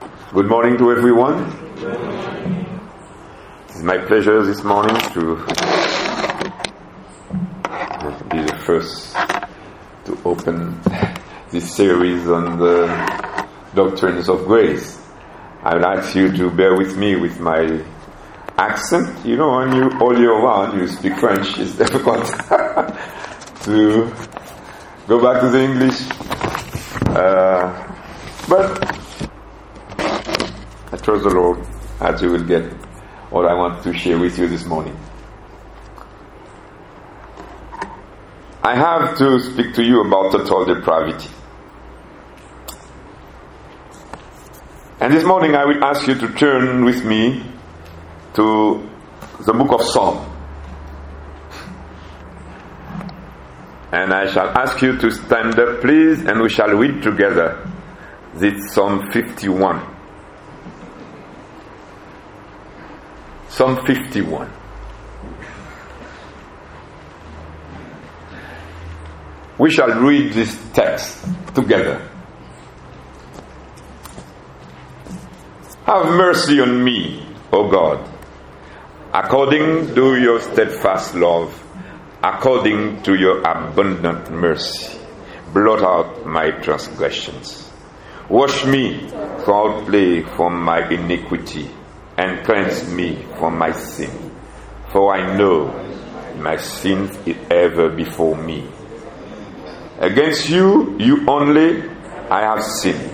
Good morning to everyone. It's my pleasure this morning to be the first to open this series on the doctrines of grace. I would ask you to bear with me with my accent. You know, when you all year round you speak French, it's difficult to go back to the English. Uh, but Trust the Lord as you will get what I want to share with you this morning. I have to speak to you about total depravity. And this morning I will ask you to turn with me to the book of Psalm. And I shall ask you to stand up, please, and we shall read together this Psalm 51. Psalm 51. We shall read this text together. Have mercy on me, O God, according to your steadfast love, according to your abundant mercy. Blot out my transgressions. Wash me without play from my iniquity and cleanse me from my sin. For I know my sin is ever before me. Against you, you only, I have sinned,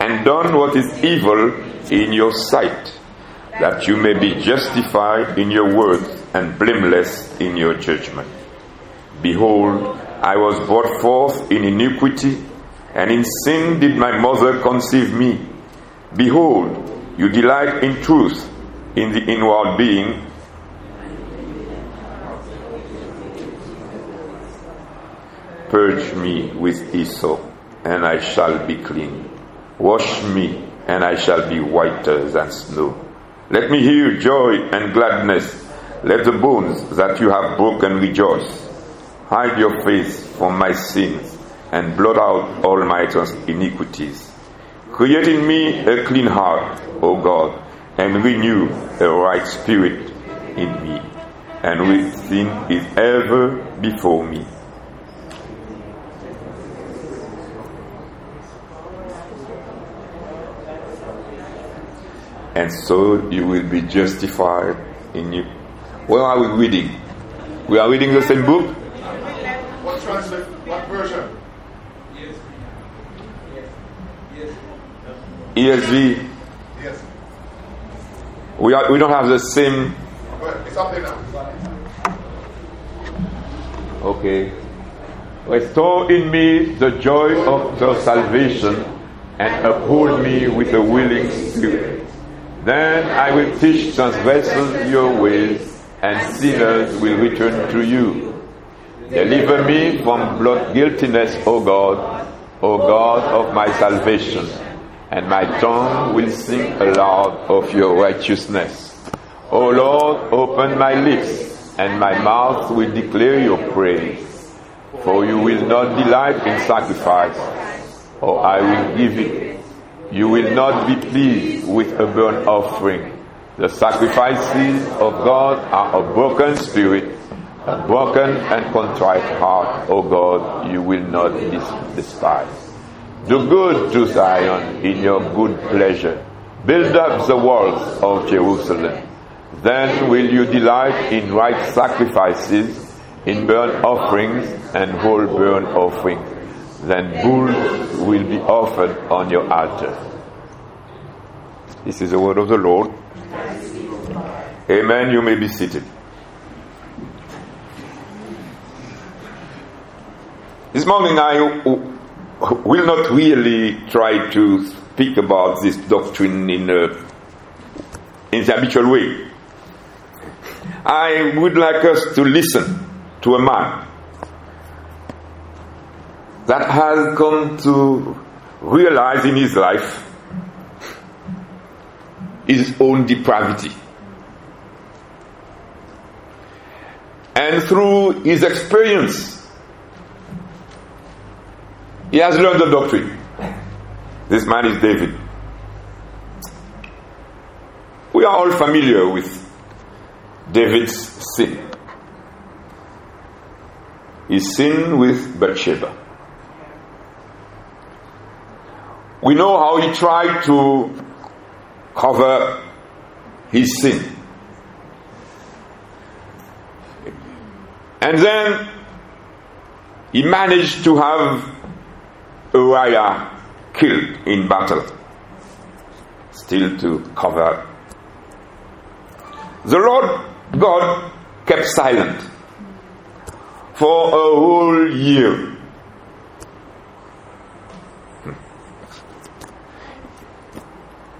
and done what is evil in your sight, that you may be justified in your words and blameless in your judgment. Behold, I was brought forth in iniquity, and in sin did my mother conceive me. Behold, you delight in truth, in the inward being. Purge me with hyssop, and I shall be clean. Wash me, and I shall be whiter than snow. Let me hear joy and gladness. Let the bones that you have broken rejoice. Hide your face from my sins, and blot out all my iniquities. Create in me a clean heart, O God, and renew a right spirit in me, and with sin is ever before me. And so you will be justified in you. Where are we reading? We are reading the same book? What translation? What version? ESV. Yes. We, are, we don't have the same. It's now. Okay. Restore in me the joy of your salvation and uphold me with a willing spirit. Then I will teach transgressors your ways, and sinners will return to you. Deliver me from blood guiltiness, O God, O God of my salvation and my tongue will sing aloud of your righteousness. O Lord, open my lips, and my mouth will declare your praise. For you will not delight in sacrifice, or I will give it. You will not be pleased with a burnt offering. The sacrifices of God are a broken spirit, a broken and contrite heart, O God, you will not despise. Do good to Zion in your good pleasure. Build up the walls of Jerusalem. Then will you delight in right sacrifices, in burnt offerings and whole burnt offerings. Then bulls will be offered on your altar. This is the word of the Lord. Amen. You may be seated. This morning I will not really try to speak about this doctrine in, a, in the habitual way. I would like us to listen to a man that has come to realize in his life his own depravity. And through his experience he has learned the doctrine. This man is David. We are all familiar with David's sin. He sinned with Bathsheba. We know how he tried to cover his sin. And then he managed to have Uriah killed in battle, still to cover. The Lord God kept silent for a whole year.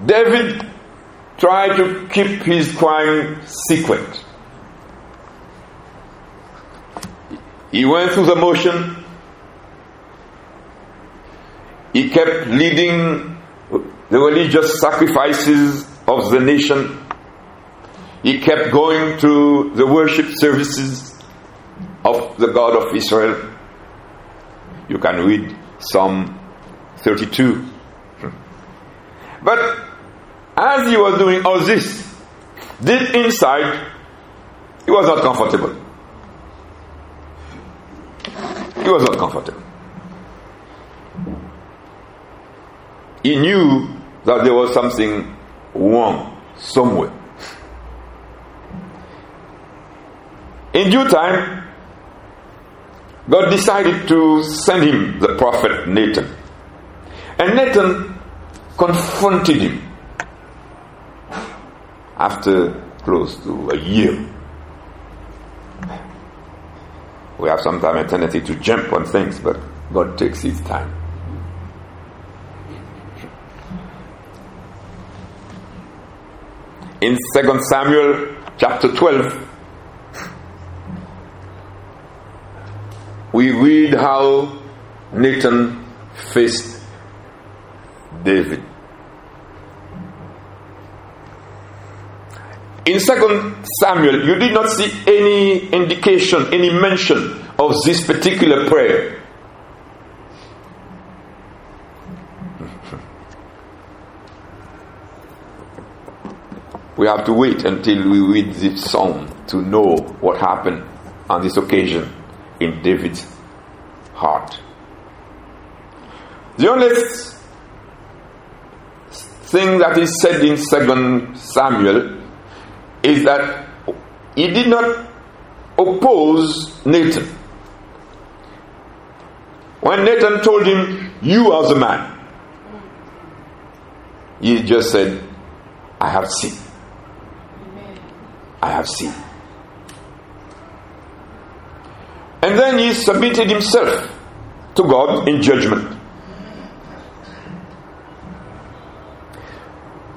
David tried to keep his crime secret. He went through the motion. He kept leading the religious sacrifices of the nation. He kept going to the worship services of the God of Israel. You can read Psalm 32. But as he was doing all this, deep inside, he was not comfortable. He was not comfortable. He knew that there was something wrong somewhere. In due time, God decided to send him the prophet Nathan. And Nathan confronted him after close to a year. We have sometimes a tendency to jump on things, but God takes His time. In 2 Samuel chapter 12, we read how Nathan faced David. In 2 Samuel, you did not see any indication, any mention of this particular prayer. We have to wait until we read this psalm to know what happened on this occasion in David's heart. The only thing that is said in 2 Samuel is that he did not oppose Nathan. When Nathan told him, You are the man, he just said, I have seen. I have seen. And then he submitted himself to God in judgment.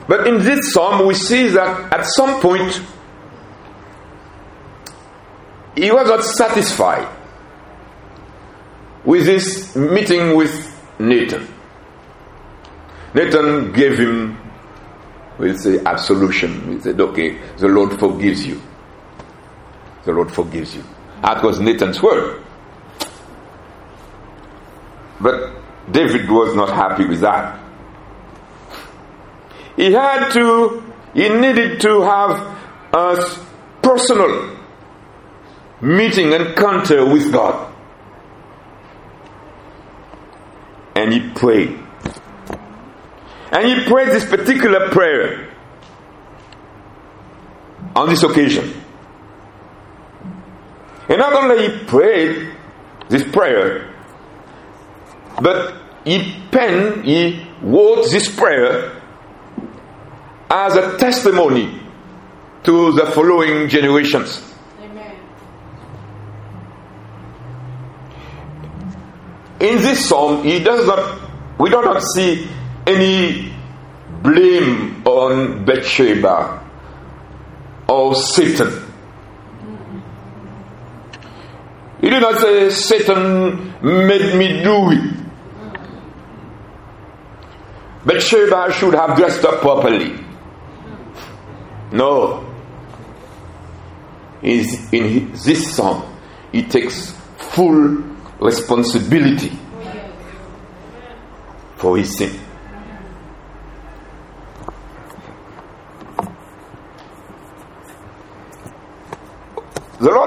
But in this psalm, we see that at some point he was not satisfied with this meeting with Nathan. Nathan gave him, we'll say, absolution. We said, okay, the Lord forgives you. The Lord forgives you. That was Nathan's word. But David was not happy with that. He had to, he needed to have a personal meeting, encounter with God. And he prayed. And he prayed this particular prayer on this occasion. And not only he prayed this prayer, but he penned, he wrote this prayer as a testimony to the following generations. Amen. In this psalm, he does not, we do not see any blame on Bathsheba or Satan. He did not say Satan made me do it. Bathsheba should have dressed up properly. No. In this psalm, he takes full responsibility for his sin.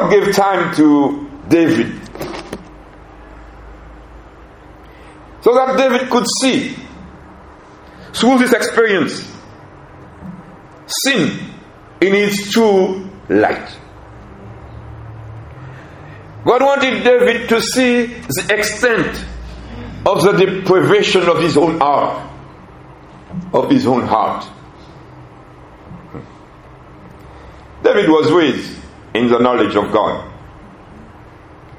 Lord gave time to David so that David could see through this experience sin in its true light. God wanted David to see the extent of the deprivation of his own heart, of his own heart. David was raised in the knowledge of God.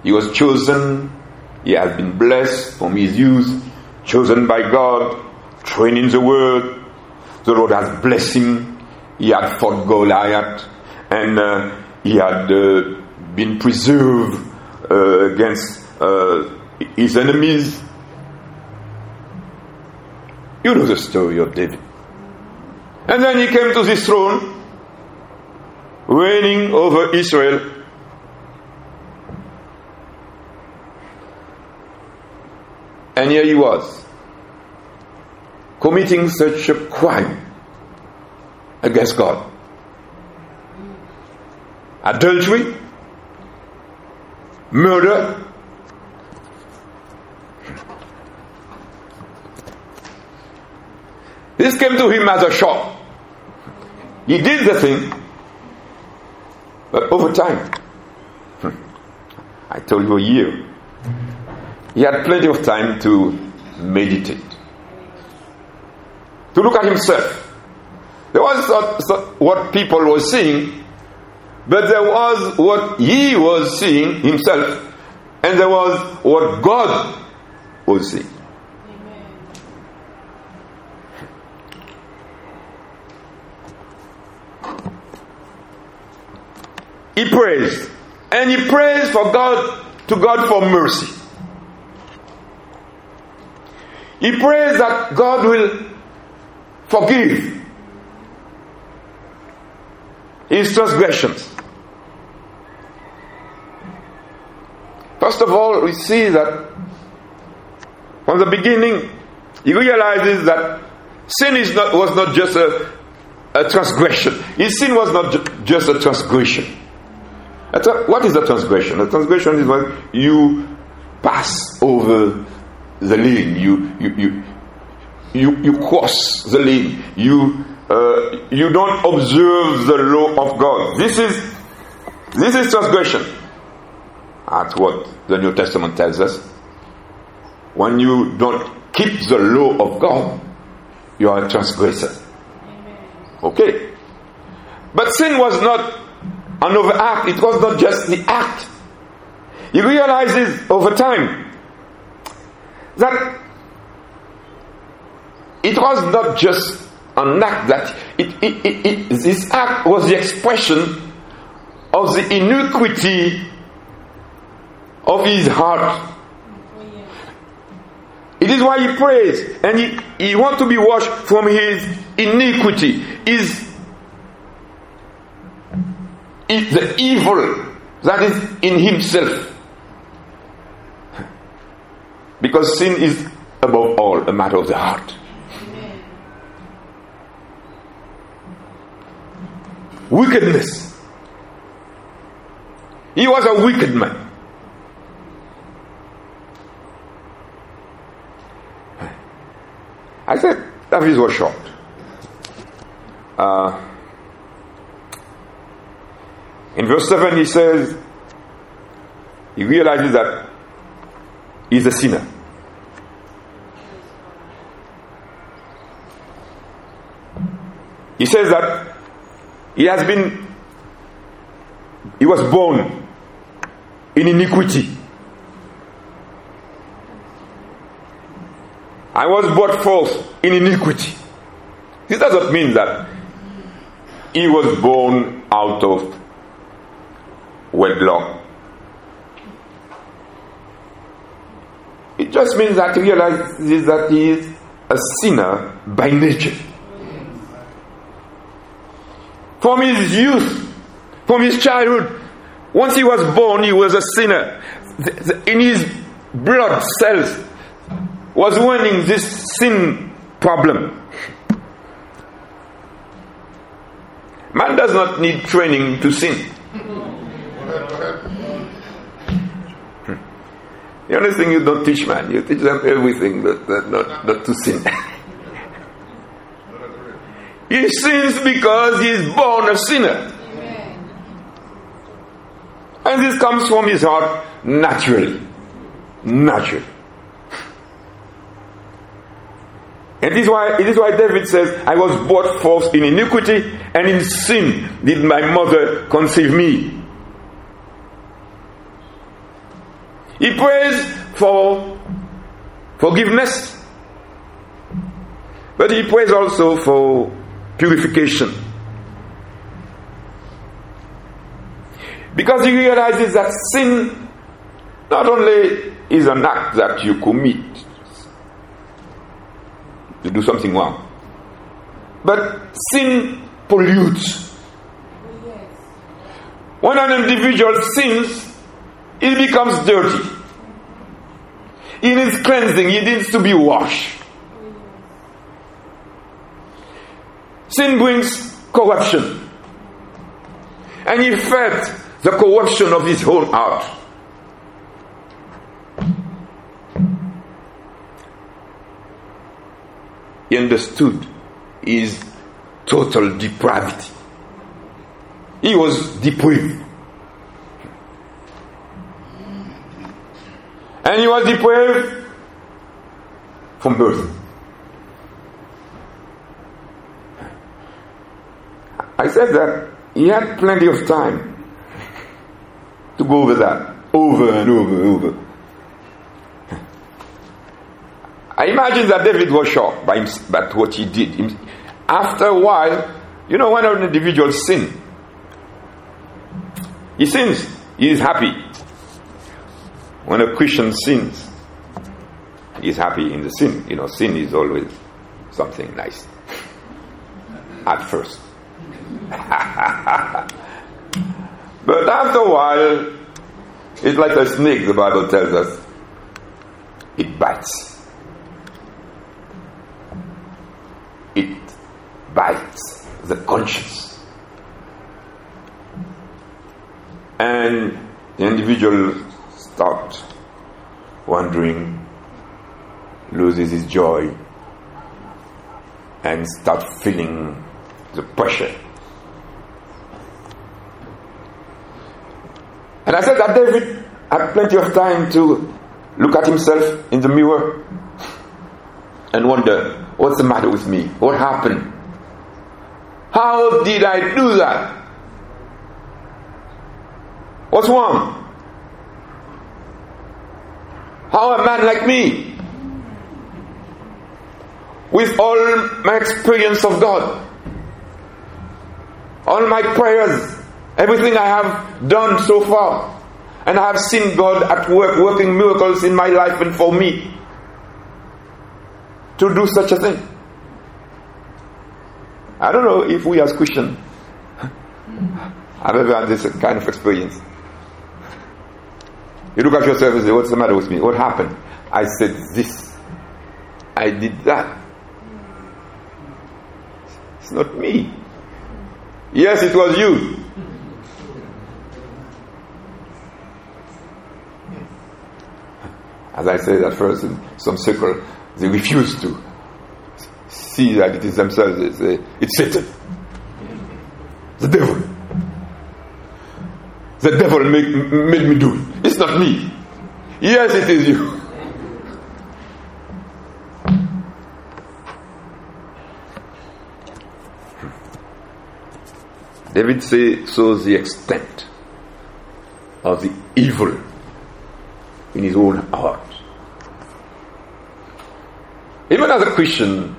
He was chosen, he has been blessed from his youth, chosen by God, trained in the word. The Lord has blessed him. He had fought Goliath and uh, he had uh, been preserved uh, against uh, his enemies. You know the story of David. And then he came to this throne, reigning over Israel. And here he was, committing such a crime against God. Adultery, murder. This came to him as a shock. He did the thing, but over time, hmm, I told you a year, he had plenty of time to meditate, to look at himself. There was what people were seeing but there was what he was seeing himself, and there was what God was seeing. He prays, and he prays for God to God for mercy. He prays that God will forgive his transgressions. First of all, we see that from the beginning, he realizes that sin is not, was not just a, a transgression. His sin was not ju- just a transgression. What is the transgression? The transgression is when you pass over the lane, you, you, you, you, you cross the lane, you, uh, you don't observe the law of God. This is, this is transgression That's what the New Testament tells us. When you don't keep the law of God, you are a transgressor. Okay. But sin was not an overact, it was not just the act. He realizes over time that it was not just an act that it, it, it, this act was the expression of the iniquity of his heart. It is why he prays and he, he wants to be washed from his iniquity, his the evil that is in himself. Because sin is above all a matter of the heart. Wickedness. He was a wicked man. I said, David was shocked. Uh, in verse 7, he says, he realizes that he's a sinner. He says that he has been, he was born in iniquity. I was brought forth in iniquity. This doesn't mean that he was born out of wedlock. It just means that he realizes that he is a sinner by nature. From his youth, from his childhood, once he was born, he was a sinner. In his blood cells, was running this sin problem. Man does not need training to sin the only thing you don't teach man, you teach them everything, but, but not, not to sin. he sins because he is born a sinner. And this comes from his heart naturally. Naturally. And this is why it is why David says, I was brought forth in iniquity, and in sin did my mother conceive me. He prays for forgiveness, but he prays also for purification. Because he realizes that sin not only is an act that you commit, to do something wrong. But sin pollutes. Oh, when an individual sins, he becomes dirty. He needs cleansing, it needs to be washed. Sin brings corruption. And he felt the corruption of his whole heart. he understood his total depravity. He was depraved. And he was depraved from birth. I said that he had plenty of time to go over that, over and over and over. I imagine that David was shocked by, him, by what he did. After a while, you know, when an individual sins, he sins, he is happy. When a Christian sins, he's happy in the sin. You know, sin is always something nice. At first. but after a while, it's like a snake, the Bible tells us. It bites. It bites the conscience. And the individual starts wandering, loses his joy, and starts feeling the pressure. And I said that David had plenty of time to look at himself in the mirror and wonder, what's the matter with me? What happened? How did I do that? What's wrong? How a man like me, with all my experience of God, all my prayers, everything I have done so far, and I have seen God at work working miracles in my life and for me, to do such a thing. I don't know if we as Christians have ever had this kind of experience. You look at yourself and say, What's the matter with me? What happened? I said this. I did that. It's not me. Yes, it was you. As I said at first, in some circle, they refuse to see that it is themselves. It's, uh, it's Satan. The devil. The devil made me do it. It's not me. Yes, it is you. David say, shows the extent of the evil in his own heart. Even as a Christian,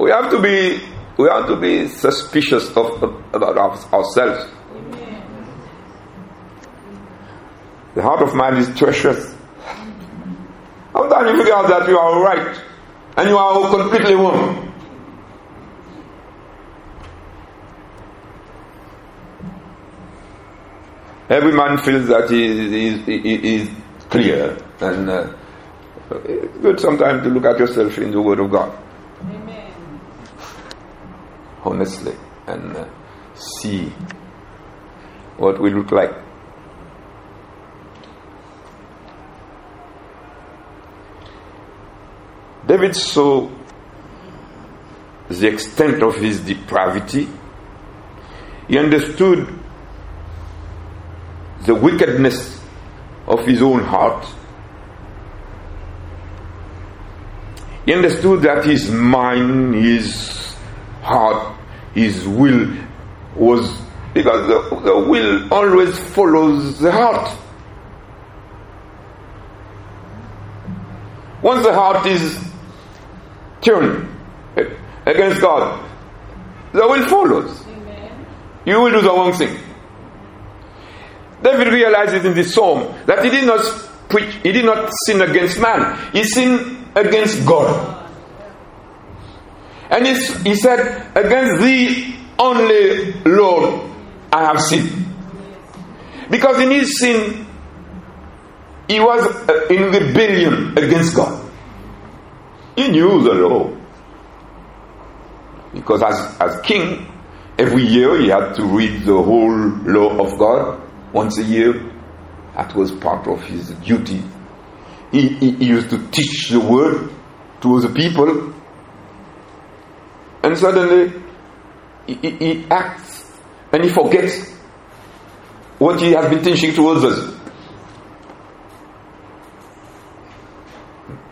we have to be we have to be suspicious of, of about ourselves. The heart of man is treacherous. Sometimes you figure out that you are right and you are completely wrong. Every man feels that he is, he, he is clear and uh, it's good sometimes to look at yourself in the Word of God honestly and uh, see what we look like. David saw the extent of his depravity. He understood the wickedness of his own heart. He understood that his mind, his heart, his will was because the, the will always follows the heart. Once the heart is turned against God, the will follows. Amen. You will do the wrong thing. David realizes in this psalm that he did not preach, he did not sin against man, he sinned against God. And he said, Against thee only, Lord, I have sinned. Because in his sin, he was uh, in rebellion against God. He knew the law. Because as, as king, every year he had to read the whole law of God once a year. That was part of his duty. He, he, he used to teach the word to the people. And suddenly he, he acts and he forgets what he has been teaching to others.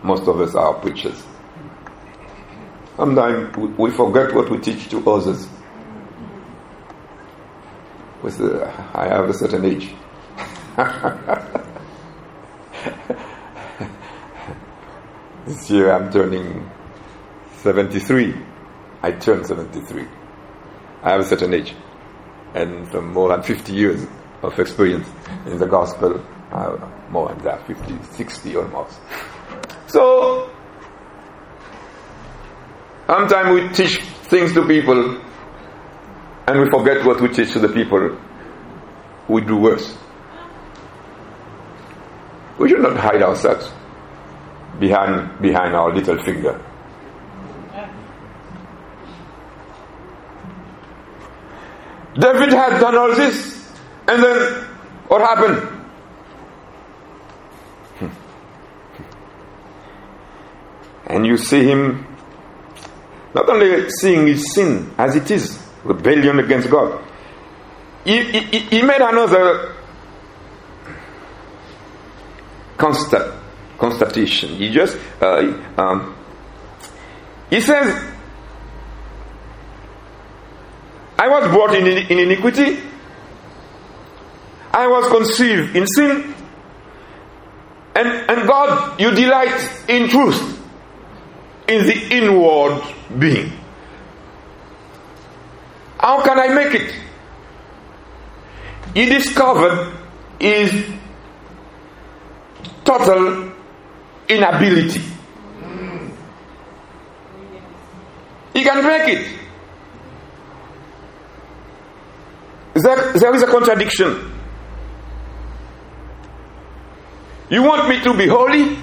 Most of us are preachers. Sometimes we forget what we teach to others. With the, I have a certain age. this year I'm turning 73. I turned 73. I have a certain age. And from more than 50 years of experience in the gospel, uh, more than that, 50, 60 almost. So, sometimes we teach things to people and we forget what we teach to the people. We do worse. We should not hide ourselves behind, behind our little finger. David had done all this, and then what happened? Hmm. And you see him not only seeing his sin as it is, rebellion against God, he, he, he made another constat, constatation. He just, uh, um, he says, I was brought in, in iniquity. I was conceived in sin. And, and God, you delight in truth, in the inward being. How can I make it? He discovered his total inability. He can make it. There, there is a contradiction. You want me to be holy,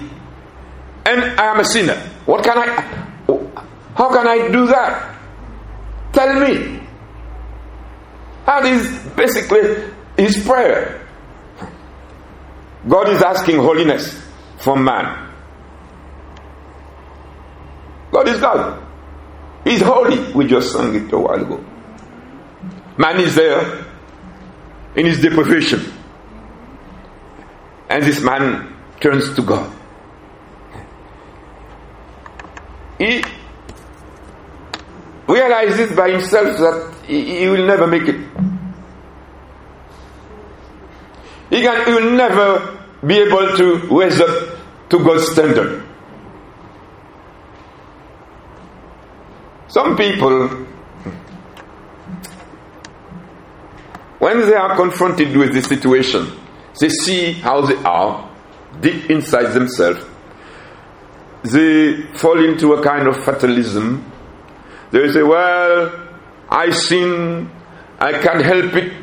and I am a sinner. What can I? How can I do that? Tell me. That is basically his prayer. God is asking holiness from man. God is God. He's holy. We just sang it a while ago. Man is there in his deprivation. And this man turns to God. He realizes by himself that he, he will never make it. He, can, he will never be able to raise up to God's standard. Some people When they are confronted with this situation, they see how they are deep inside themselves. They fall into a kind of fatalism. They say, Well, I sin, I can't help it.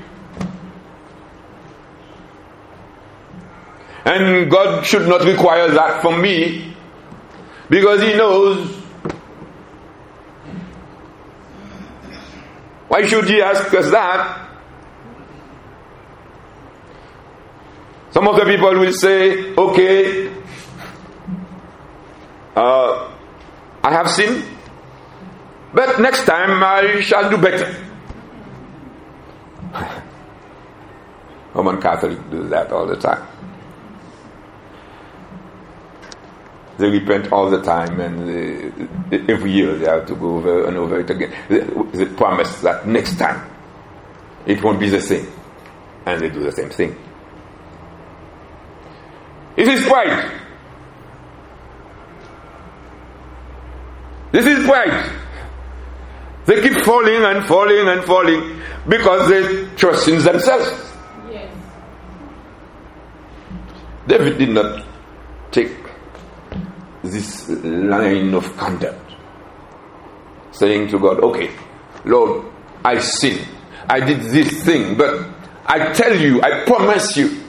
And God should not require that from me because He knows. Why should He ask us that? Some of the people will say, okay, uh, I have sinned, but next time I shall do better. Roman Catholic do that all the time. They repent all the time, and uh, every year they have to go over and over it again. They, they promise that next time it won't be the same, and they do the same thing. This is pride. This is pride. They keep falling and falling and falling because they trust in themselves. Yes. David did not take this line of conduct, saying to God, Okay, Lord, I sinned. I did this thing, but I tell you, I promise you,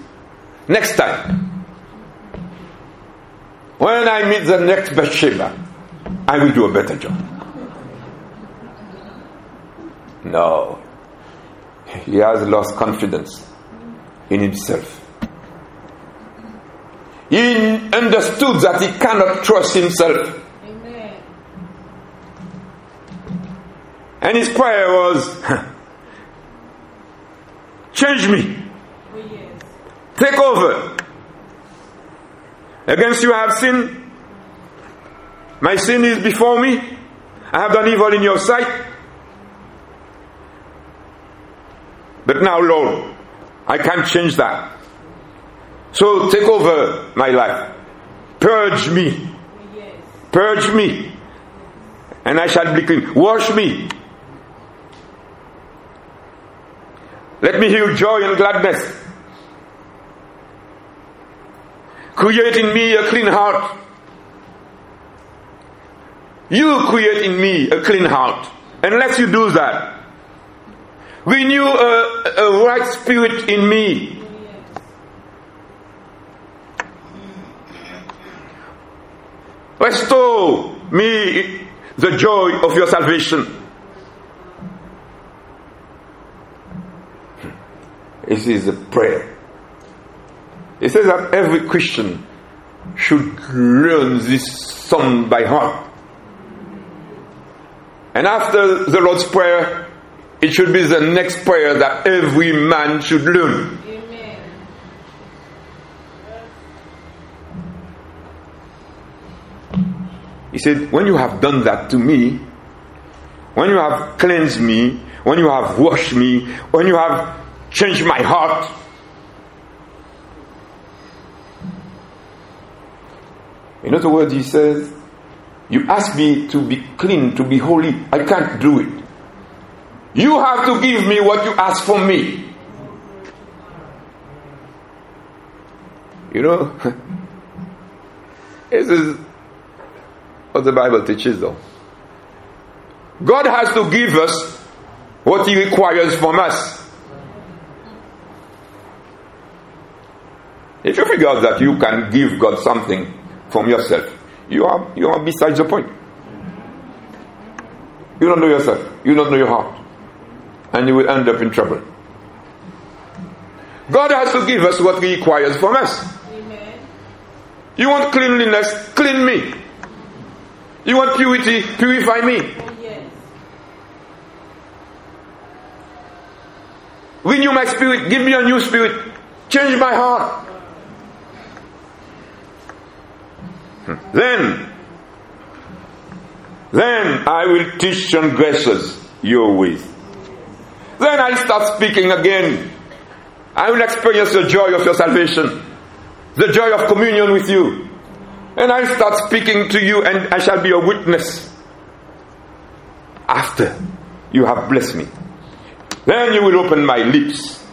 next time, when I meet the next Bathsheba, I will do a better job. No. He has lost confidence in himself. He understood that he cannot trust himself. Amen. And his prayer was change me. Oh, yes. Take over. Against you I have sinned. My sin is before me. I have done evil in your sight. But now, Lord, I can't change that. So take over my life. Purge me. Purge me. And I shall be clean. Wash me. Let me hear joy and gladness. Create in me a clean heart. You create in me a clean heart. Unless you do that, renew a, a right spirit in me. Restore me the joy of your salvation. This is a prayer. It says that every Christian should learn this song by heart. And after the Lord's Prayer, it should be the next prayer that every man should learn. Amen. He said, When you have done that to me, when you have cleansed me, when you have washed me, when you have changed my heart, in other words, he says, You ask me to be clean, to be holy, I can't do it. You have to give me what you ask for me. You know, this is what the Bible teaches, though. God has to give us what He requires from us. If you figure out that you can give God something from yourself, you are you are besides the point. You don't know yourself. You don't know your heart and you will end up in trouble. God has to give us what He requires from us. Amen. You want cleanliness? Clean me. You want purity? Purify me. Yes. Renew my spirit. Give me a new spirit. Change my heart. Hmm. Then, then I will teach transgressors your ways. Then I'll start speaking again. I will experience the joy of your salvation, the joy of communion with you. And I'll start speaking to you, and I shall be a witness after you have blessed me. Then you will open my lips,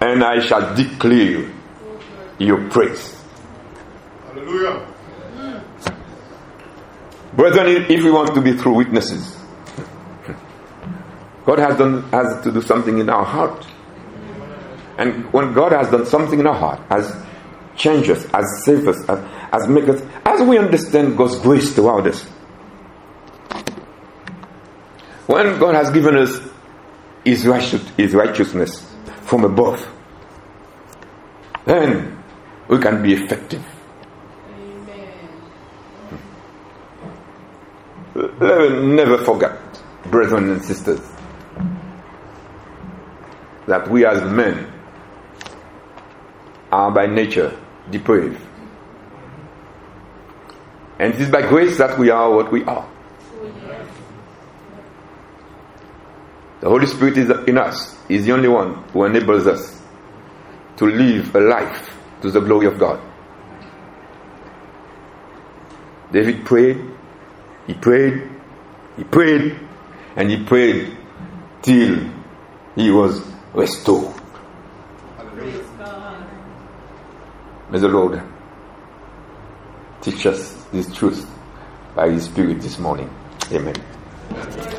and I shall declare your praise. Hallelujah. Brethren, if we want to be true witnesses, God has done has to do something in our heart. And when God has done something in our heart, has changed us, has saved us, has, has made us, as we understand God's grace toward us, when God has given us His, righteous, His righteousness from above, then we can be effective. never, never forget, brethren and sisters, that we as men are by nature depraved. And it is by grace that we are what we are. The Holy Spirit is in us, is the only one who enables us to live a life to the glory of God. David prayed, he prayed, he prayed, and he prayed till he was restored. May the Lord teach us this truth by His Spirit this morning. Amen.